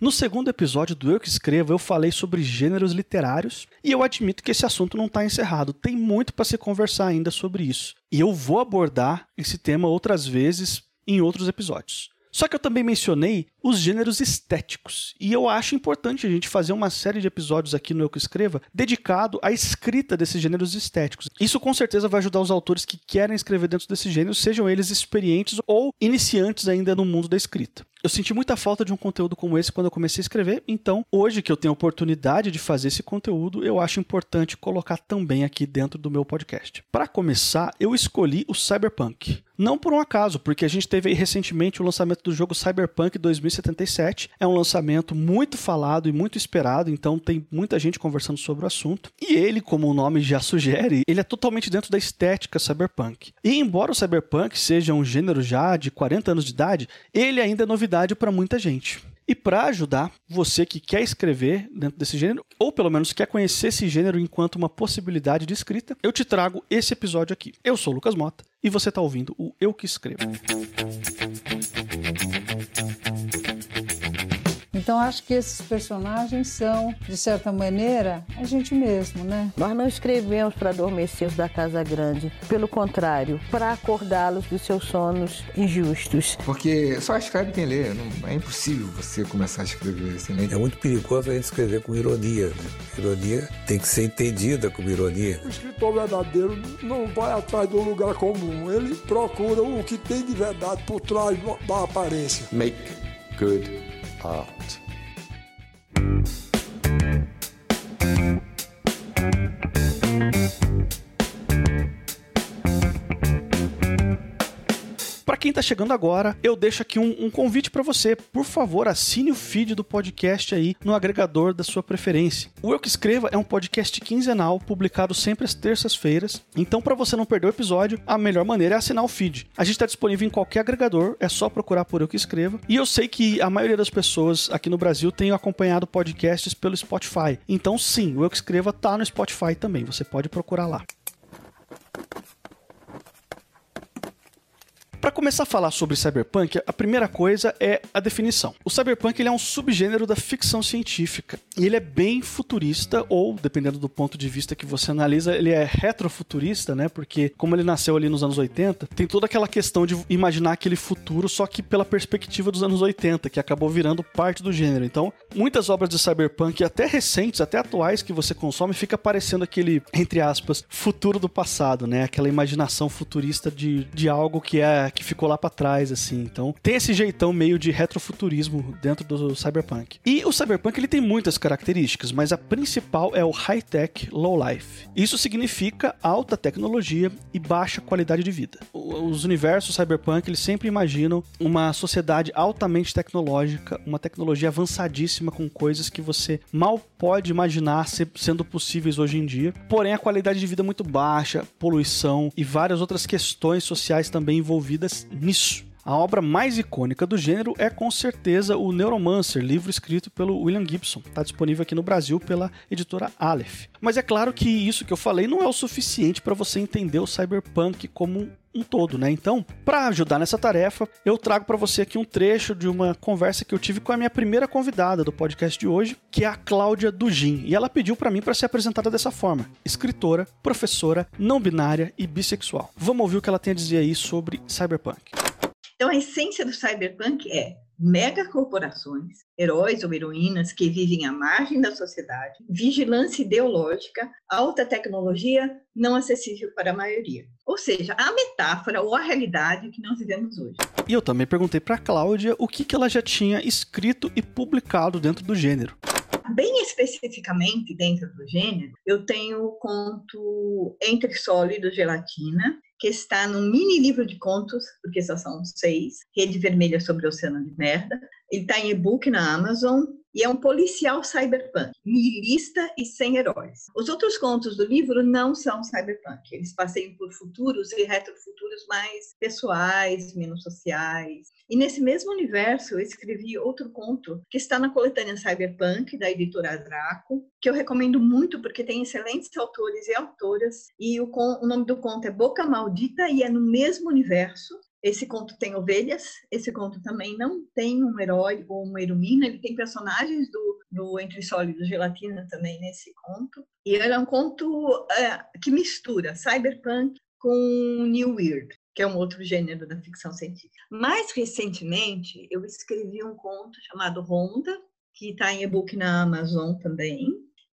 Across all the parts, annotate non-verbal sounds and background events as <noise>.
No segundo episódio do Eu Que Escrevo, eu falei sobre gêneros literários e eu admito que esse assunto não está encerrado. Tem muito para se conversar ainda sobre isso. E eu vou abordar esse tema outras vezes em outros episódios. Só que eu também mencionei os gêneros estéticos. E eu acho importante a gente fazer uma série de episódios aqui no Eu Que Escreva dedicado à escrita desses gêneros estéticos. Isso com certeza vai ajudar os autores que querem escrever dentro desse gênero, sejam eles experientes ou iniciantes ainda no mundo da escrita. Eu senti muita falta de um conteúdo como esse quando eu comecei a escrever, então hoje que eu tenho a oportunidade de fazer esse conteúdo, eu acho importante colocar também aqui dentro do meu podcast. Para começar, eu escolhi o Cyberpunk. Não por um acaso, porque a gente teve recentemente o lançamento do jogo Cyberpunk 2077. É um lançamento muito falado e muito esperado, então tem muita gente conversando sobre o assunto. E ele, como o nome já sugere, ele é totalmente dentro da estética cyberpunk. E embora o cyberpunk seja um gênero já de 40 anos de idade, ele ainda é novidade para muita gente. E para ajudar você que quer escrever dentro desse gênero, ou pelo menos quer conhecer esse gênero enquanto uma possibilidade de escrita, eu te trago esse episódio aqui. Eu sou o Lucas Mota e você está ouvindo o Eu Que Escrevo. Então acho que esses personagens são, de certa maneira, a gente mesmo, né? Nós não escrevemos para adormecê-los da casa grande, pelo contrário, para acordá-los dos seus sonos injustos. Porque só escreve quem lê, não, é impossível você começar a escrever assim, né? É muito perigoso a gente escrever com ironia, né? Ironia tem que ser entendida como ironia. O escritor verdadeiro não vai atrás do lugar comum, ele procura o que tem de verdade por trás da aparência. Make good art. Quem está chegando agora, eu deixo aqui um, um convite para você. Por favor, assine o feed do podcast aí no agregador da sua preferência. O Eu Que Escreva é um podcast quinzenal, publicado sempre às terças-feiras. Então, para você não perder o episódio, a melhor maneira é assinar o feed. A gente está disponível em qualquer agregador, é só procurar por Eu Que Escreva. E eu sei que a maioria das pessoas aqui no Brasil tem acompanhado podcasts pelo Spotify. Então, sim, o Eu Que Escreva tá no Spotify também. Você pode procurar lá. Começar a falar sobre cyberpunk, a primeira coisa é a definição. O cyberpunk ele é um subgênero da ficção científica e ele é bem futurista ou, dependendo do ponto de vista que você analisa, ele é retrofuturista, né? Porque como ele nasceu ali nos anos 80, tem toda aquela questão de imaginar aquele futuro só que pela perspectiva dos anos 80, que acabou virando parte do gênero. Então, muitas obras de cyberpunk, até recentes, até atuais que você consome, fica parecendo aquele, entre aspas, futuro do passado, né? Aquela imaginação futurista de, de algo que é que ficou lá para trás, assim. Então, tem esse jeitão meio de retrofuturismo dentro do cyberpunk. E o cyberpunk ele tem muitas características, mas a principal é o high-tech, low-life. Isso significa alta tecnologia e baixa qualidade de vida. Os universos cyberpunk eles sempre imaginam uma sociedade altamente tecnológica, uma tecnologia avançadíssima com coisas que você mal pode imaginar sendo possíveis hoje em dia. Porém, a qualidade de vida é muito baixa, poluição e várias outras questões sociais também envolvidas nisso. A obra mais icônica do gênero é com certeza o Neuromancer, livro escrito pelo William Gibson. Está disponível aqui no Brasil pela editora Aleph. Mas é claro que isso que eu falei não é o suficiente para você entender o cyberpunk como um todo, né? Então, para ajudar nessa tarefa, eu trago para você aqui um trecho de uma conversa que eu tive com a minha primeira convidada do podcast de hoje, que é a Cláudia Dugin, e ela pediu para mim para ser apresentada dessa forma: escritora, professora, não binária e bissexual. Vamos ouvir o que ela tem a dizer aí sobre cyberpunk. Então, a essência do cyberpunk é megacorporações, heróis ou heroínas que vivem à margem da sociedade, vigilância ideológica, alta tecnologia não acessível para a maioria. Ou seja, a metáfora ou a realidade que nós vivemos hoje. E eu também perguntei para a Cláudia o que, que ela já tinha escrito e publicado dentro do gênero. Bem especificamente dentro do gênero, eu tenho o conto Entre Sólido e Gelatina, que está num mini livro de contos, porque só são seis, Rede Vermelha sobre o Oceano de Merda. Ele está em e-book na Amazon e é um policial cyberpunk, nihilista e sem heróis. Os outros contos do livro não são cyberpunk, eles passeiam por futuros e retrofuturos mais pessoais, menos sociais. E nesse mesmo universo eu escrevi outro conto que está na coletânea Cyberpunk da editora Draco, que eu recomendo muito porque tem excelentes autores e autoras e o, o nome do conto é Boca Maldita e é no mesmo universo esse conto tem ovelhas, esse conto também não tem um herói ou uma heroína, ele tem personagens do, do Entre Sólidos Gelatina também nesse conto. E ele é um conto é, que mistura cyberpunk com New Weird, que é um outro gênero da ficção científica. Mais recentemente, eu escrevi um conto chamado Honda, que está em e-book na Amazon também,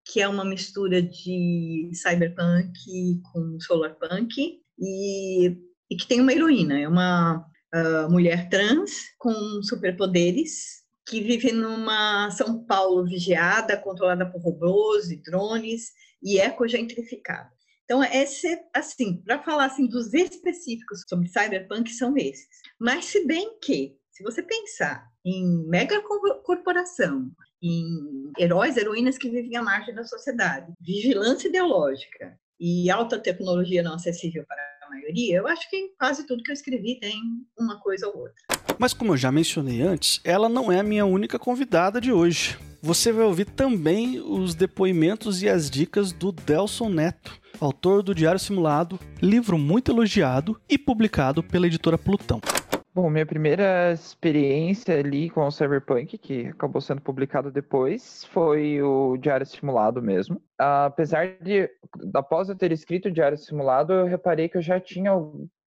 que é uma mistura de cyberpunk com solarpunk e e que tem uma heroína, é uma uh, mulher trans com superpoderes que vive numa São Paulo vigiada, controlada por robôs e drones e ecogentrificada. Então, esse, assim, para falar assim dos específicos sobre cyberpunk são esses. Mas se bem que, se você pensar em mega corporação, em heróis, heroínas que vivem à margem da sociedade, vigilância ideológica e alta tecnologia não acessível para a maioria, eu acho que quase tudo que eu escrevi tem uma coisa ou outra. Mas como eu já mencionei antes, ela não é a minha única convidada de hoje. Você vai ouvir também os depoimentos e as dicas do Delson Neto, autor do Diário Simulado, livro muito elogiado e publicado pela editora Plutão. Bom, minha primeira experiência ali com o Cyberpunk, que acabou sendo publicado depois, foi o Diário Simulado mesmo. Apesar de, após eu ter escrito o Diário Simulado, eu reparei que eu já tinha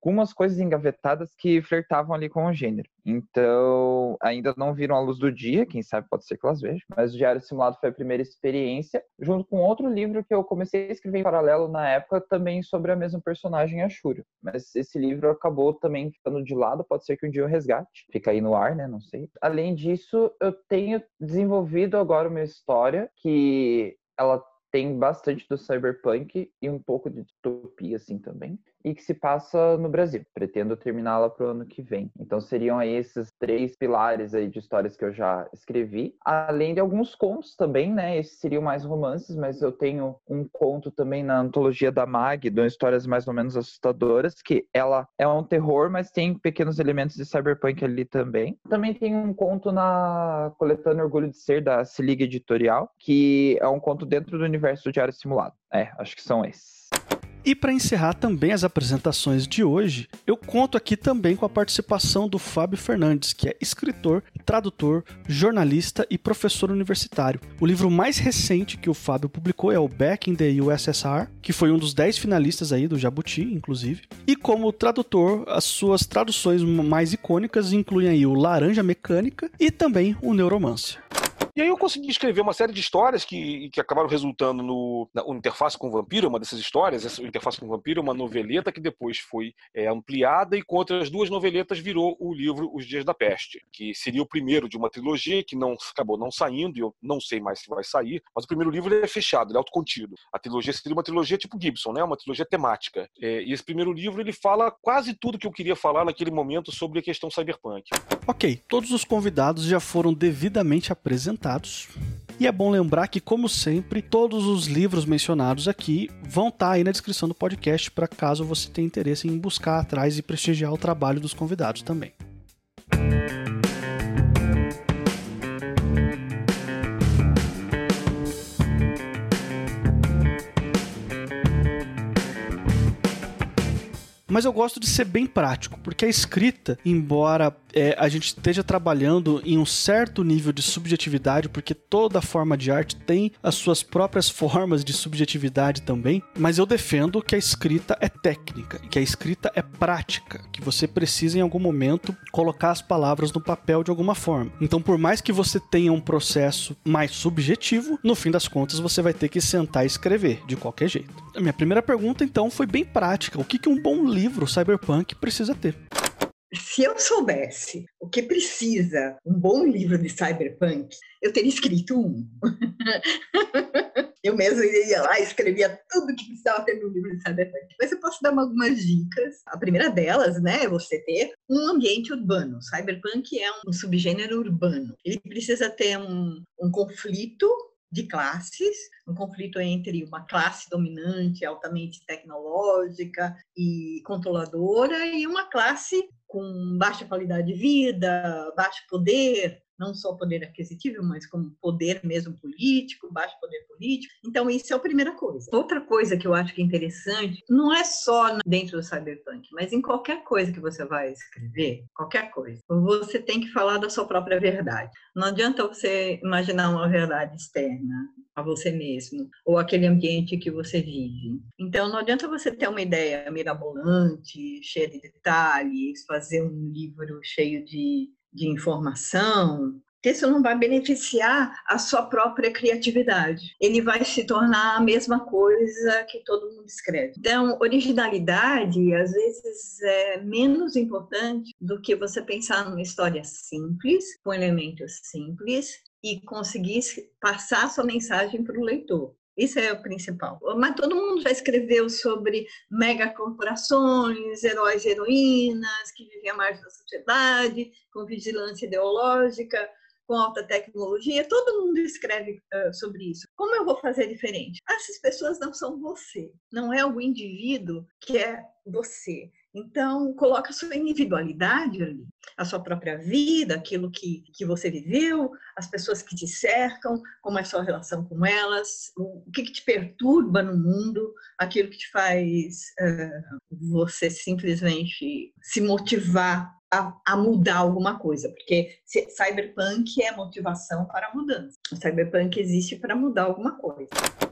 algumas coisas engavetadas que flertavam ali com o gênero. Então, ainda não viram a luz do dia, quem sabe pode ser que elas vejam, mas o Diário Simulado foi a primeira experiência, junto com outro livro que eu comecei a escrever em paralelo na época, também sobre a mesma personagem, a Shura. Mas esse livro acabou também ficando de lado, pode ser que um dia eu resgate, fica aí no ar, né, não sei. Além disso, eu tenho desenvolvido agora uma história que ela tem bastante do cyberpunk e um pouco de distopia assim também e que se passa no Brasil. Pretendo terminá-la para o ano que vem. Então seriam aí esses três pilares aí de histórias que eu já escrevi, além de alguns contos também, né? Esses seriam mais romances, mas eu tenho um conto também na antologia da Mag, de histórias mais ou menos assustadoras, que ela é um terror, mas tem pequenos elementos de cyberpunk ali também. Também tem um conto na coletânea Orgulho de Ser da Se Liga Editorial, que é um conto dentro do universo do Diário Simulado. É, acho que são esses. E para encerrar também as apresentações de hoje, eu conto aqui também com a participação do Fábio Fernandes, que é escritor, tradutor, jornalista e professor universitário. O livro mais recente que o Fábio publicou é o Back in the USSR, que foi um dos 10 finalistas aí do Jabuti, inclusive. E como tradutor, as suas traduções mais icônicas incluem aí o Laranja Mecânica e também o Neuromancer. E aí eu consegui escrever uma série de histórias que, que acabaram resultando no, na, Interface com o Vampiro, uma dessas histórias. Essa Interface com o Vampiro é uma noveleta que depois foi é, ampliada e com outras duas noveletas virou o livro Os Dias da Peste, que seria o primeiro de uma trilogia que não acabou não saindo, e eu não sei mais se vai sair, mas o primeiro livro é fechado, ele é autocontido. A trilogia seria uma trilogia tipo Gibson, né? uma trilogia temática. É, e esse primeiro livro ele fala quase tudo que eu queria falar naquele momento sobre a questão cyberpunk. Ok, todos os convidados já foram devidamente apresentados e é bom lembrar que, como sempre, todos os livros mencionados aqui vão estar tá aí na descrição do podcast para caso você tenha interesse em buscar atrás e prestigiar o trabalho dos convidados também. Mas eu gosto de ser bem prático, porque a escrita, embora é, a gente esteja trabalhando em um certo nível de subjetividade, porque toda forma de arte tem as suas próprias <laughs> formas de subjetividade também, mas eu defendo que a escrita é técnica, que a escrita é prática, que você precisa em algum momento colocar as palavras no papel de alguma forma. Então, por mais que você tenha um processo mais subjetivo, no fim das contas você vai ter que sentar e escrever de qualquer jeito. A minha primeira pergunta então foi bem prática: o que, que um bom livro cyberpunk precisa ter. Se eu soubesse o que precisa um bom livro de cyberpunk, eu teria escrito um. <laughs> eu mesmo ia lá e escrevia tudo que precisava ter no livro de cyberpunk. Mas eu posso dar algumas dicas. A primeira delas, né, é você ter um ambiente urbano. Cyberpunk é um subgênero urbano. Ele precisa ter um, um conflito de classes, um conflito entre uma classe dominante, altamente tecnológica e controladora, e uma classe com baixa qualidade de vida, baixo poder, não só poder aquisitivo, mas como poder mesmo político, baixo poder político. Então, isso é a primeira coisa. Outra coisa que eu acho que é interessante, não é só dentro do cyberpunk, mas em qualquer coisa que você vai escrever, qualquer coisa, você tem que falar da sua própria verdade. Não adianta você imaginar uma verdade externa a você mesmo, ou aquele ambiente que você vive. Então, não adianta você ter uma ideia mirabolante, cheia de detalhes, fazer um livro cheio de, de informação, isso não vai beneficiar a sua própria criatividade. Ele vai se tornar a mesma coisa que todo mundo escreve. Então, originalidade, às vezes, é menos importante do que você pensar numa história simples, com elementos simples, e conseguir passar sua mensagem para o leitor. Isso é o principal. Mas todo mundo já escreveu sobre megacorporações, heróis e heroínas que vivem à margem da sociedade, com vigilância ideológica, com alta tecnologia. Todo mundo escreve uh, sobre isso. Como eu vou fazer diferente? Essas pessoas não são você. Não é o indivíduo que é você. Então, coloca a sua individualidade ali, a sua própria vida, aquilo que, que você viveu, as pessoas que te cercam, como é a sua relação com elas, o, o que, que te perturba no mundo, aquilo que te faz uh, você simplesmente se motivar a, a, mudar alguma coisa, porque cyberpunk é motivação para mudança. O cyberpunk existe para mudar alguma coisa.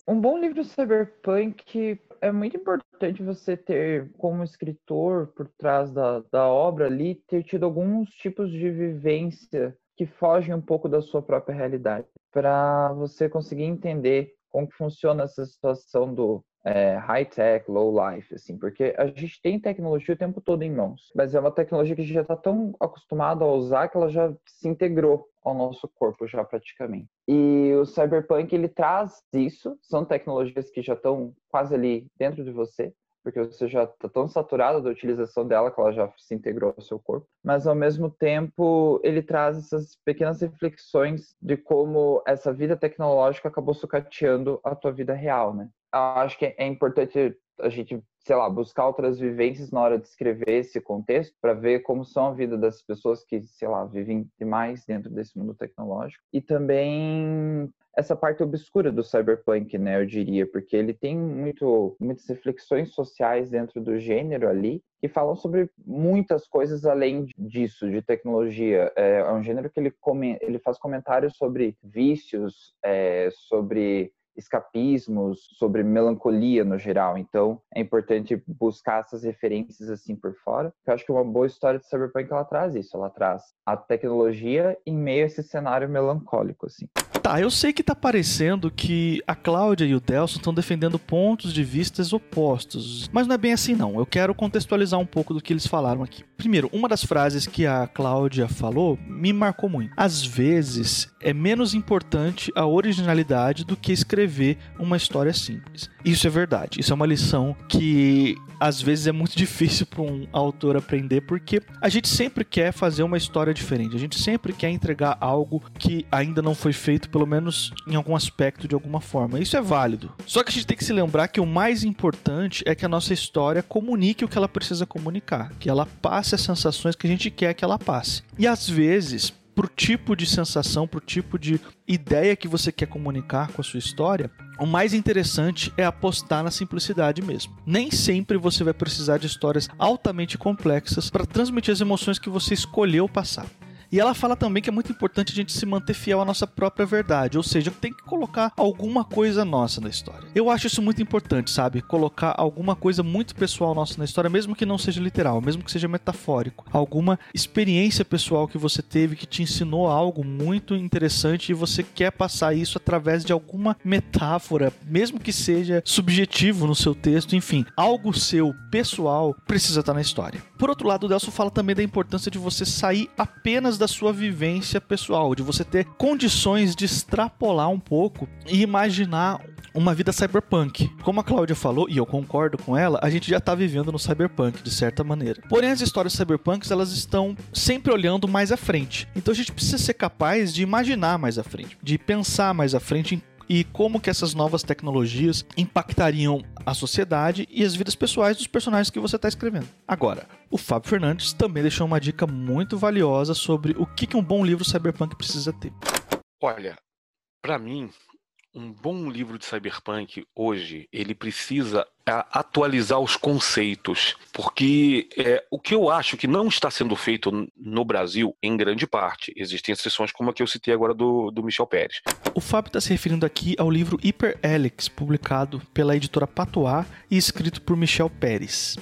Um bom livro cyberpunk é muito importante você ter, como escritor, por trás da, da obra ali, ter tido alguns tipos de vivência que fogem um pouco da sua própria realidade, para você conseguir entender como funciona essa situação do é, high-tech, low-life, assim, porque a gente tem tecnologia o tempo todo em mãos, mas é uma tecnologia que a gente já está tão acostumado a usar que ela já se integrou ao nosso corpo já praticamente. E o cyberpunk ele traz isso, são tecnologias que já estão quase ali dentro de você, porque você já está tão saturado da utilização dela que ela já se integrou ao seu corpo. Mas ao mesmo tempo, ele traz essas pequenas reflexões de como essa vida tecnológica acabou sucateando a tua vida real, né? acho que é importante a gente, sei lá, buscar outras vivências na hora de escrever esse contexto para ver como são a vida das pessoas que, sei lá, vivem demais dentro desse mundo tecnológico e também essa parte obscura do cyberpunk, né, eu diria, porque ele tem muito, muitas reflexões sociais dentro do gênero ali que falam sobre muitas coisas além disso, de tecnologia. É, é um gênero que ele, come, ele faz comentários sobre vícios, é, sobre escapismos, sobre melancolia no geral. Então, é importante buscar essas referências assim por fora. Eu acho que uma boa história de Cyberpunk ela traz isso, ela traz a tecnologia em meio a esse cenário melancólico assim. Tá, eu sei que tá parecendo que a Cláudia e o Delson estão defendendo pontos de vistas opostos, mas não é bem assim não. Eu quero contextualizar um pouco do que eles falaram aqui. Primeiro, uma das frases que a Cláudia falou me marcou muito. Às vezes é menos importante a originalidade do que escrever uma história simples. Isso é verdade. Isso é uma lição que às vezes é muito <laughs> difícil para um autor aprender porque a gente sempre quer fazer uma história diferente. A gente sempre quer entregar algo que ainda não foi feito pelo menos em algum aspecto de alguma forma. Isso é válido. Só que a gente tem que se lembrar que o mais importante é que a nossa história comunique o que ela precisa comunicar, que ela passe as sensações que a gente quer que ela passe. E às vezes, pro tipo de sensação, pro tipo de ideia que você quer comunicar com a sua história, o mais interessante é apostar na simplicidade mesmo. Nem sempre você vai precisar de histórias altamente complexas para transmitir as emoções que você escolheu passar. E ela fala também que é muito importante a gente se manter fiel à nossa própria verdade, ou seja, tem que colocar alguma coisa nossa na história. Eu acho isso muito importante, sabe? Colocar alguma coisa muito pessoal nossa na história, mesmo que não seja literal, mesmo que seja metafórico. Alguma experiência pessoal que você teve que te ensinou algo muito interessante e você quer passar isso através de alguma metáfora, mesmo que seja subjetivo no seu texto, enfim, algo seu pessoal precisa estar na história. Por outro lado, o Delso fala também da importância de você sair apenas da sua vivência pessoal, de você ter condições de extrapolar um pouco e imaginar uma vida cyberpunk. Como a Cláudia falou, e eu concordo com ela, a gente já está vivendo no cyberpunk, de certa maneira. Porém, as histórias cyberpunks, elas estão sempre olhando mais à frente. Então a gente precisa ser capaz de imaginar mais à frente, de pensar mais à frente e como que essas novas tecnologias impactariam a sociedade e as vidas pessoais dos personagens que você está escrevendo. Agora, o Fábio Fernandes também deixou uma dica muito valiosa sobre o que um bom livro cyberpunk precisa ter. Olha, para mim, um bom livro de cyberpunk hoje ele precisa é, atualizar os conceitos, porque é, o que eu acho que não está sendo feito no Brasil, em grande parte, existem exceções como a que eu citei agora do, do Michel Pérez. O Fábio está se referindo aqui ao livro Hyper Helix, publicado pela editora Patois e escrito por Michel Pérez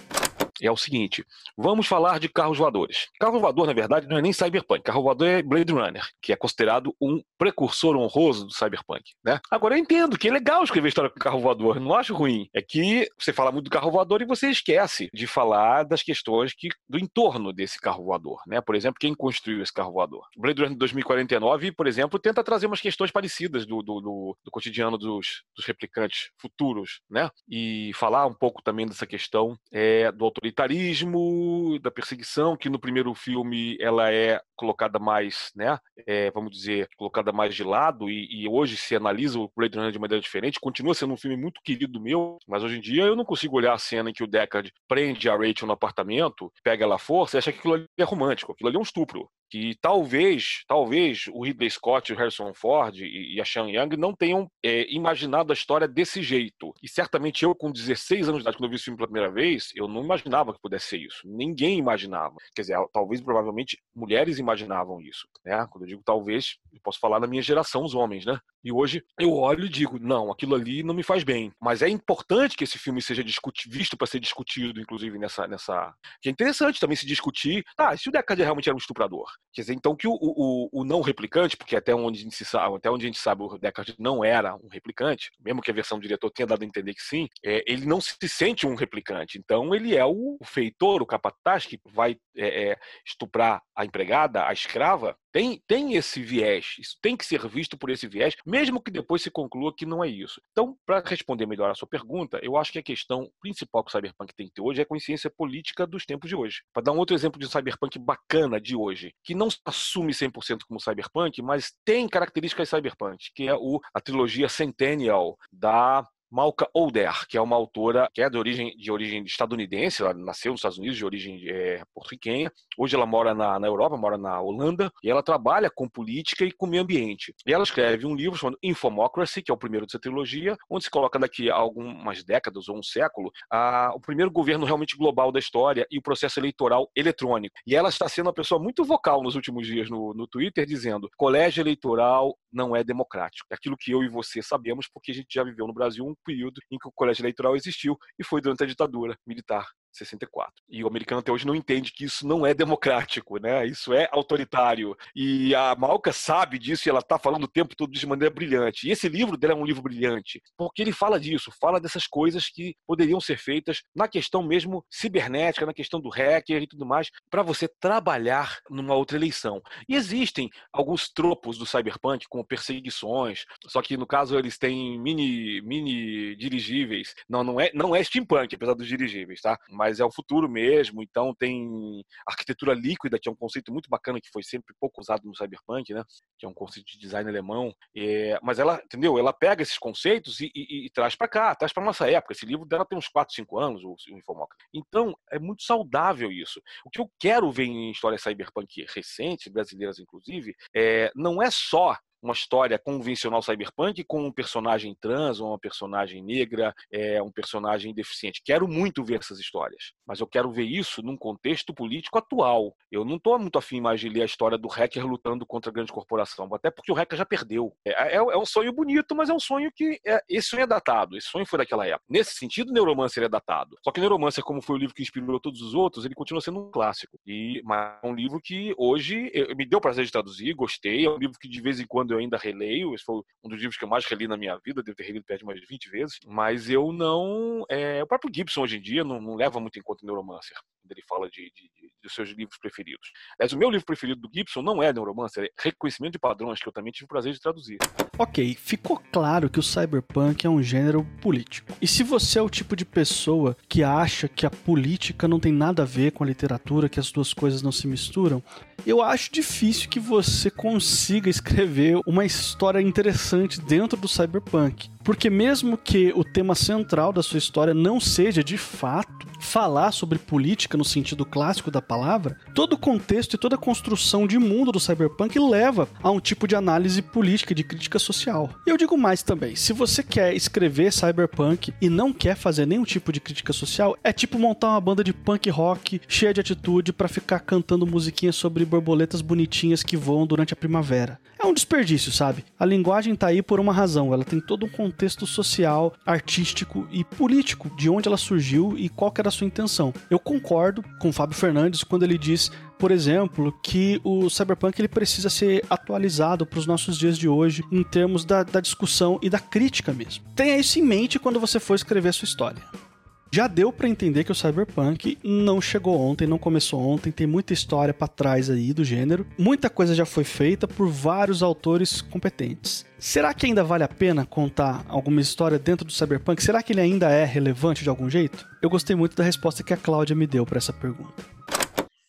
é o seguinte: vamos falar de carros voadores. Carro voador, na verdade, não é nem cyberpunk. Carro voador é Blade Runner, que é considerado um precursor honroso do cyberpunk. Né? Agora, eu entendo que é legal escrever história com carro voador, não acho ruim. É que você fala muito do carro voador e você esquece de falar das questões que, do entorno desse carro voador. Né? Por exemplo, quem construiu esse carro voador? Blade Runner 2049, por exemplo, tenta trazer umas questões parecidas do, do, do, do cotidiano dos, dos, replicantes futuros, né? E falar um pouco também dessa questão é, do autor autoritarismo, da perseguição, que no primeiro filme ela é colocada mais, né, é, vamos dizer, colocada mais de lado, e, e, hoje se analisa o Blade Runner de maneira diferente, continua sendo um filme muito querido meu, mas hoje em dia eu não consigo olhar a cena em que o Deckard prende a Rachel no apartamento, pega ela à força e acha que aquilo ali é romântico, aquilo ali é um estupro que talvez, talvez o Ridley Scott, o Harrison Ford e, a Sean Young não tenham é, imaginado a história desse jeito. E certamente eu, com 16 anos de idade, quando eu vi esse filme pela primeira vez, eu não imaginava que pudesse ser isso. Ninguém imaginava. Quer dizer, talvez, provavelmente, mulheres imaginavam isso. Né? Quando eu digo talvez, eu posso falar na minha geração, os homens, né? E hoje eu olho e digo, não, aquilo ali não me faz bem. Mas é importante que esse filme seja visto para ser discutido, inclusive, nessa, nessa. Que é interessante também se discutir. Ah, se o Deckard realmente era um estuprador. Quer dizer, então que o, o, o, não replicante, porque até onde, a gente sabe, até onde a gente sabe o Deckard não era um replicante, mesmo que a versão do diretor tenha dado a entender que sim, é, ele não se sente um replicante. Então ele é o, feitor, o capataz que vai é, é, estuprar a empregada, a escrava, tem, tem esse viés, isso tem que ser visto por esse viés, mesmo que depois se conclua que não é isso. Então, para responder melhor a sua pergunta, eu acho que a questão principal que o Cyberpunk tem que ter hoje é a consciência política dos tempos de hoje. Para dar um outro exemplo de Cyberpunk bacana de hoje, que não assume 100% como Cyberpunk, mas tem características Cyberpunk, que é o, a trilogia Centennial da Malka Older, que é uma autora que é de origem, de origem estadunidense, ela nasceu nos Estados Unidos, de origem é, porto-riquenha. Hoje ela mora na, na, Europa, mora na Holanda, e ela trabalha com política e com meio ambiente. E ela escreve um livro chamado Infomocracy, que é o primeiro dessa trilogia, onde se coloca daqui a algumas décadas ou um século a, o primeiro governo realmente global da história e o processo eleitoral eletrônico. E ela está sendo uma pessoa muito vocal nos últimos dias no, no Twitter, dizendo: colégio eleitoral não é democrático. É aquilo que eu e você sabemos, porque a gente já viveu no Brasil um período em que o colégio eleitoral existiu e foi durante a ditadura militar 64. E o americano até hoje não entende que isso não é democrático, né? Isso é autoritário. E a Malca sabe disso e ela está falando o tempo todo de maneira brilhante. E esse livro dela é um livro brilhante, porque ele fala disso, fala dessas coisas que poderiam ser feitas na questão mesmo cibernética, na questão do hacker e tudo mais, para você trabalhar numa outra eleição. E existem alguns tropos do cyberpunk, como perseguições, só que no caso eles têm mini, mini dirigíveis. Não, não é, não é steampunk, apesar dos dirigíveis, tá? Mas mas é o futuro mesmo. Então tem arquitetura líquida, que é um conceito muito bacana que foi sempre pouco usado no cyberpunk, né? Que é um conceito de design alemão. É, mas ela, entendeu? Ela pega esses conceitos e, e, e traz para cá, traz para nossa época. Esse livro dela tem uns 4, 5 anos, o, o. Então é muito saudável isso. O que eu quero ver em histórias cyberpunk recentes, brasileiras inclusive, é, não é só uma história convencional cyberpunk com um personagem trans, uma personagem negra, é, um personagem deficiente. Quero muito ver essas histórias, mas eu quero ver isso num contexto político atual. Eu não estou muito afim mais de ler a história do hacker lutando contra a grande corporação, até porque o hacker já perdeu. É, é, é um sonho bonito, mas é um sonho que. É, esse sonho é datado, esse sonho foi daquela época. Nesse sentido, Neuromancer é datado. Só que Neuromancer, como foi o livro que inspirou todos os outros, ele continua sendo um clássico. E mas é um livro que hoje eu, me deu prazer de traduzir, gostei. É um livro que de vez em quando eu ainda releio. Esse foi um dos livros que eu mais reli na minha vida, devo ter relido perto de umas 20 vezes. Mas eu não. É, o próprio Gibson hoje em dia não, não leva muito em conta o Neuromancer, quando ele fala de, de, de, dos seus livros preferidos. Aliás, o meu livro preferido do Gibson não é Neuromancer, é Reconhecimento de Padrões, que eu também tive o prazer de traduzir. Ok, ficou claro que o cyberpunk é um gênero político. E se você é o tipo de pessoa que acha que a política não tem nada a ver com a literatura, que as duas coisas não se misturam, eu acho difícil que você consiga escrever uma história interessante dentro do cyberpunk. Porque mesmo que o tema central da sua história não seja de fato falar sobre política no sentido clássico da palavra, todo o contexto e toda a construção de mundo do cyberpunk leva a um tipo de análise política e de crítica social. E eu digo mais também, se você quer escrever cyberpunk e não quer fazer nenhum tipo de crítica social, é tipo montar uma banda de punk rock cheia de atitude para ficar cantando musiquinhas sobre borboletas bonitinhas que voam durante a primavera. É um desperdício, sabe? A linguagem tá aí por uma razão, ela tem todo um contexto social, artístico e político de onde ela surgiu e qual era a sua intenção. Eu concordo com o Fábio Fernandes quando ele diz por exemplo, que o cyberpunk ele precisa ser atualizado para os nossos dias de hoje em termos da, da discussão e da crítica mesmo. Tenha isso em mente quando você for escrever a sua história. Já deu para entender que o cyberpunk não chegou ontem, não começou ontem, tem muita história para trás aí do gênero. Muita coisa já foi feita por vários autores competentes. Será que ainda vale a pena contar alguma história dentro do cyberpunk? Será que ele ainda é relevante de algum jeito? Eu gostei muito da resposta que a Cláudia me deu para essa pergunta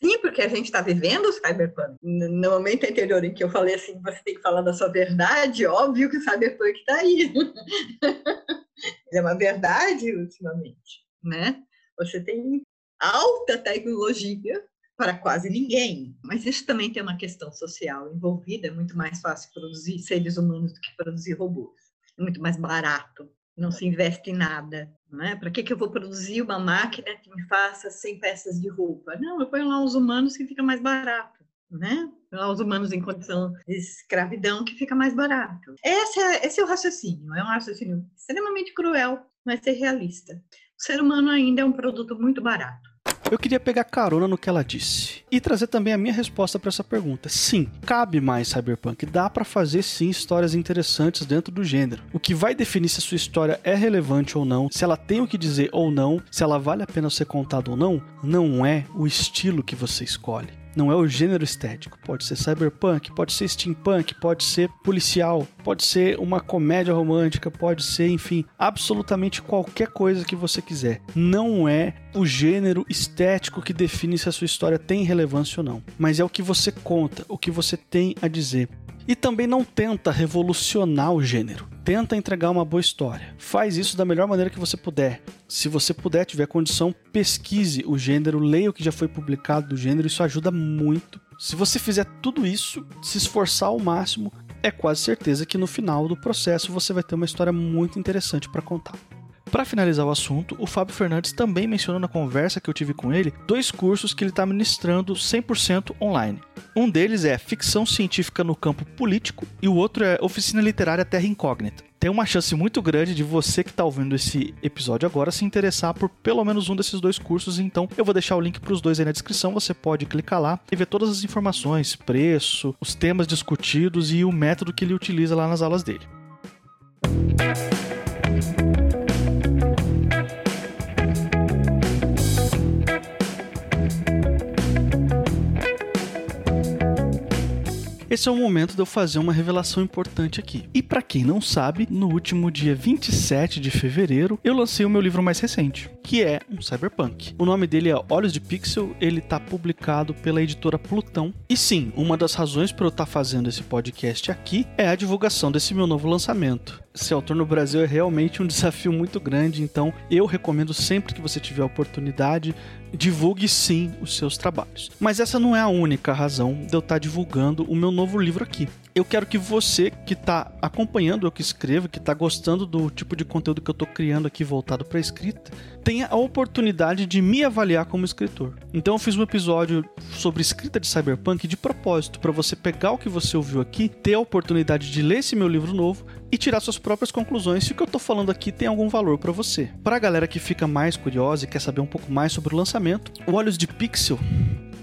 Sim, porque a gente está vivendo o cyberpunk. No momento anterior em que eu falei assim, você tem que falar da sua verdade, óbvio que o cyberpunk está aí. <laughs> é uma verdade ultimamente né? Você tem alta tecnologia para quase ninguém, mas isso também tem uma questão social envolvida. É muito mais fácil produzir seres humanos do que produzir robôs. É muito mais barato. Não se investe em nada. Né? Para que, que eu vou produzir uma máquina que me faça 100 peças de roupa? Não, eu ponho lá os humanos que fica mais barato. Né? Lá os humanos em condição de escravidão que fica mais barato. Esse é, esse é o raciocínio. É um raciocínio extremamente cruel, mas é realista. O ser humano ainda é um produto muito barato. Eu queria pegar carona no que ela disse e trazer também a minha resposta para essa pergunta. Sim, cabe mais cyberpunk, dá para fazer sim histórias interessantes dentro do gênero. O que vai definir se a sua história é relevante ou não, se ela tem o que dizer ou não, se ela vale a pena ser contada ou não, não é o estilo que você escolhe não é o gênero estético. Pode ser cyberpunk, pode ser steampunk, pode ser policial, pode ser uma comédia romântica, pode ser, enfim, absolutamente qualquer coisa que você quiser. Não é o gênero estético que define se a sua história tem relevância ou não, mas é o que você conta, o que você tem a dizer. E também não tenta revolucionar o gênero. Tenta entregar uma boa história. Faz isso da melhor maneira que você puder. Se você puder, tiver condição, pesquise o gênero, leia o que já foi publicado do gênero, isso ajuda muito. Se você fizer tudo isso, se esforçar ao máximo, é quase certeza que no final do processo você vai ter uma história muito interessante para contar. Para finalizar o assunto, o Fábio Fernandes também mencionou na conversa que eu tive com ele dois cursos que ele está ministrando 100% online. Um deles é Ficção Científica no Campo Político e o outro é Oficina Literária Terra Incógnita. Tem uma chance muito grande de você que está ouvindo esse episódio agora se interessar por pelo menos um desses dois cursos, então eu vou deixar o link para os dois aí na descrição. Você pode clicar lá e ver todas as informações, preço, os temas discutidos e o método que ele utiliza lá nas aulas dele. Esse é o momento de eu fazer uma revelação importante aqui. E para quem não sabe, no último dia 27 de fevereiro, eu lancei o meu livro mais recente, que é um cyberpunk. O nome dele é Olhos de Pixel, ele tá publicado pela editora Plutão. E sim, uma das razões para eu estar tá fazendo esse podcast aqui é a divulgação desse meu novo lançamento. Ser autor no Brasil é realmente um <laughs> desafio muito grande, então eu recomendo sempre que você tiver a oportunidade divulgue sim os seus trabalhos. Mas essa não é a única razão de eu estar divulgando o meu novo livro aqui. Eu quero que você que está acompanhando o que escrevo, que está gostando do tipo de conteúdo que eu estou criando aqui voltado para escrita, tenha a oportunidade de me avaliar como escritor. Então eu fiz um episódio sobre escrita de cyberpunk de propósito para você pegar o que você ouviu aqui, ter a oportunidade de ler esse meu livro novo e tirar suas próprias conclusões se o que eu tô falando aqui tem algum valor para você. Para a galera que fica mais curiosa e quer saber um pouco mais sobre o lançamento, o Olhos de Pixel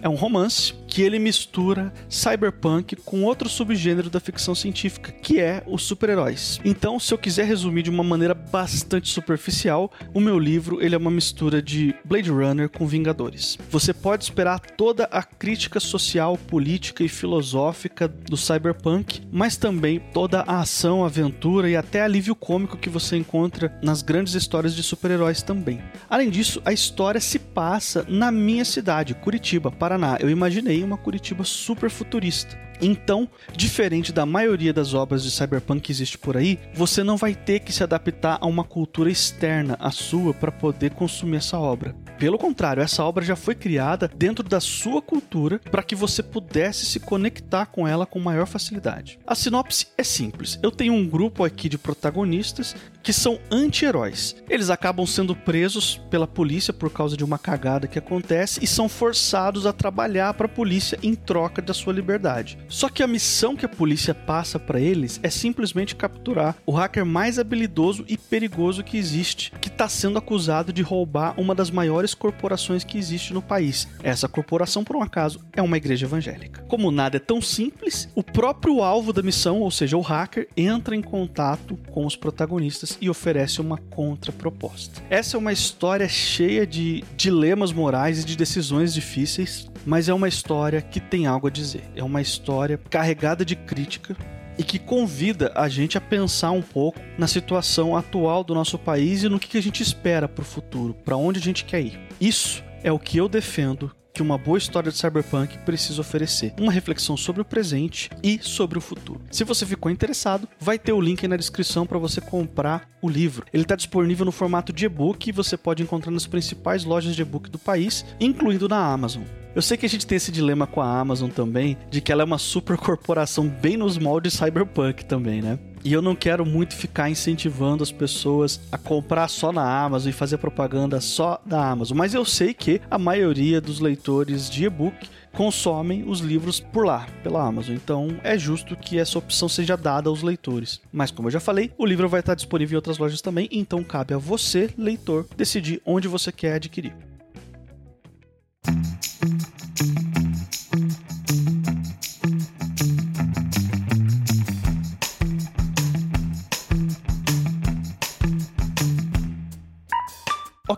é um romance que ele mistura cyberpunk com outro subgênero da ficção científica, que é os super-heróis. Então, se eu quiser resumir de uma maneira bastante superficial, o meu livro ele é uma mistura de Blade Runner com Vingadores. Você pode esperar toda a crítica social, política e filosófica do cyberpunk, mas também toda a ação, aventura e até alívio cômico que você encontra nas grandes histórias de super-heróis também. Além disso, a história se passa na minha cidade, Curitiba, Paraná. Eu imaginei uma Curitiba super futurista. Então, diferente da maioria das obras de cyberpunk que existe por aí, você não vai ter que se adaptar a uma cultura externa à sua para poder consumir essa obra. Pelo contrário, essa obra já foi criada dentro da sua cultura para que você pudesse se conectar com ela com maior facilidade. A sinopse é simples. Eu tenho um grupo aqui de protagonistas que são anti-heróis. Eles acabam sendo presos pela polícia por causa de uma cagada que acontece e são forçados a trabalhar para a polícia em troca da sua liberdade. Só que a missão que a polícia passa para eles é simplesmente capturar o hacker mais habilidoso e perigoso que existe, que está sendo acusado de roubar uma das maiores corporações que existe no país. Essa corporação, por um acaso, é uma igreja evangélica. Como nada é tão simples, o próprio alvo da missão, ou seja, o hacker, entra em contato com os protagonistas e oferece uma contraproposta. Essa é uma história cheia de dilemas morais e de decisões difíceis, mas é uma história que tem algo a dizer. É uma história carregada de crítica e que convida a gente a pensar um pouco na situação atual do nosso país e no que a gente espera para o futuro, para onde a gente quer ir. Isso é o que eu defendo que uma boa história de cyberpunk precisa oferecer. Uma reflexão sobre o presente e sobre o futuro. Se você ficou interessado, vai ter o link aí na descrição para você comprar o livro. Ele está disponível no formato de e-book e você pode encontrar nas principais lojas de e-book do país, incluindo na Amazon. Eu sei que a gente tem esse dilema com a Amazon também, de que ela é uma super corporação bem nos moldes cyberpunk também, né? E eu não quero muito ficar incentivando as pessoas a comprar só na Amazon e fazer propaganda só da Amazon. Mas eu sei que a maioria dos leitores de e-book consomem os livros por lá, pela Amazon. Então é justo que essa opção seja dada aos leitores. Mas como eu já falei, o livro vai estar disponível em outras lojas também, então cabe a você, leitor, decidir onde você quer adquirir.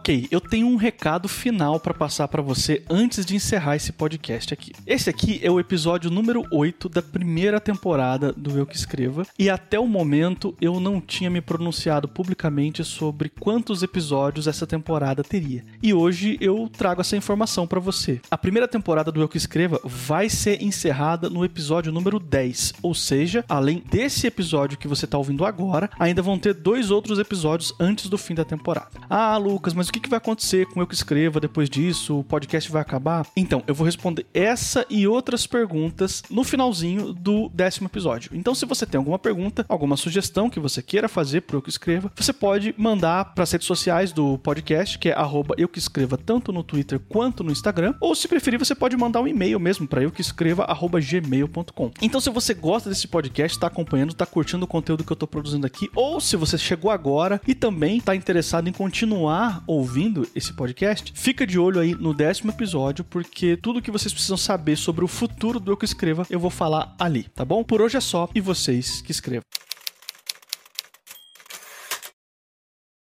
Ok, eu tenho um recado final para passar para você antes de encerrar esse podcast aqui. Esse aqui é o episódio número 8 da primeira temporada do Eu Que Escreva, e até o momento eu não tinha me pronunciado publicamente sobre quantos episódios essa temporada teria. E hoje eu trago essa informação para você. A primeira temporada do Eu Que Escreva vai ser encerrada no episódio número 10, ou seja, além desse episódio que você está ouvindo agora, ainda vão ter dois outros episódios antes do fim da temporada. Ah, Lucas, mas o que, que vai acontecer com eu que escreva depois disso? O podcast vai acabar? Então, eu vou responder essa e outras perguntas no finalzinho do décimo episódio. Então, se você tem alguma pergunta, alguma sugestão que você queira fazer pro Eu Que Escreva, você pode mandar para as redes sociais do podcast, que é arroba eu que escreva, tanto no Twitter quanto no Instagram, ou se preferir, você pode mandar um e-mail mesmo para eu que escreva, arroba gmail.com. Então, se você gosta desse podcast, está acompanhando, está curtindo o conteúdo que eu estou produzindo aqui, ou se você chegou agora e também está interessado em continuar ouvindo esse podcast, fica de olho aí no décimo episódio, porque tudo que vocês precisam saber sobre o futuro do Eu Que Escreva, eu vou falar ali, tá bom? Por hoje é só, e vocês que escrevam.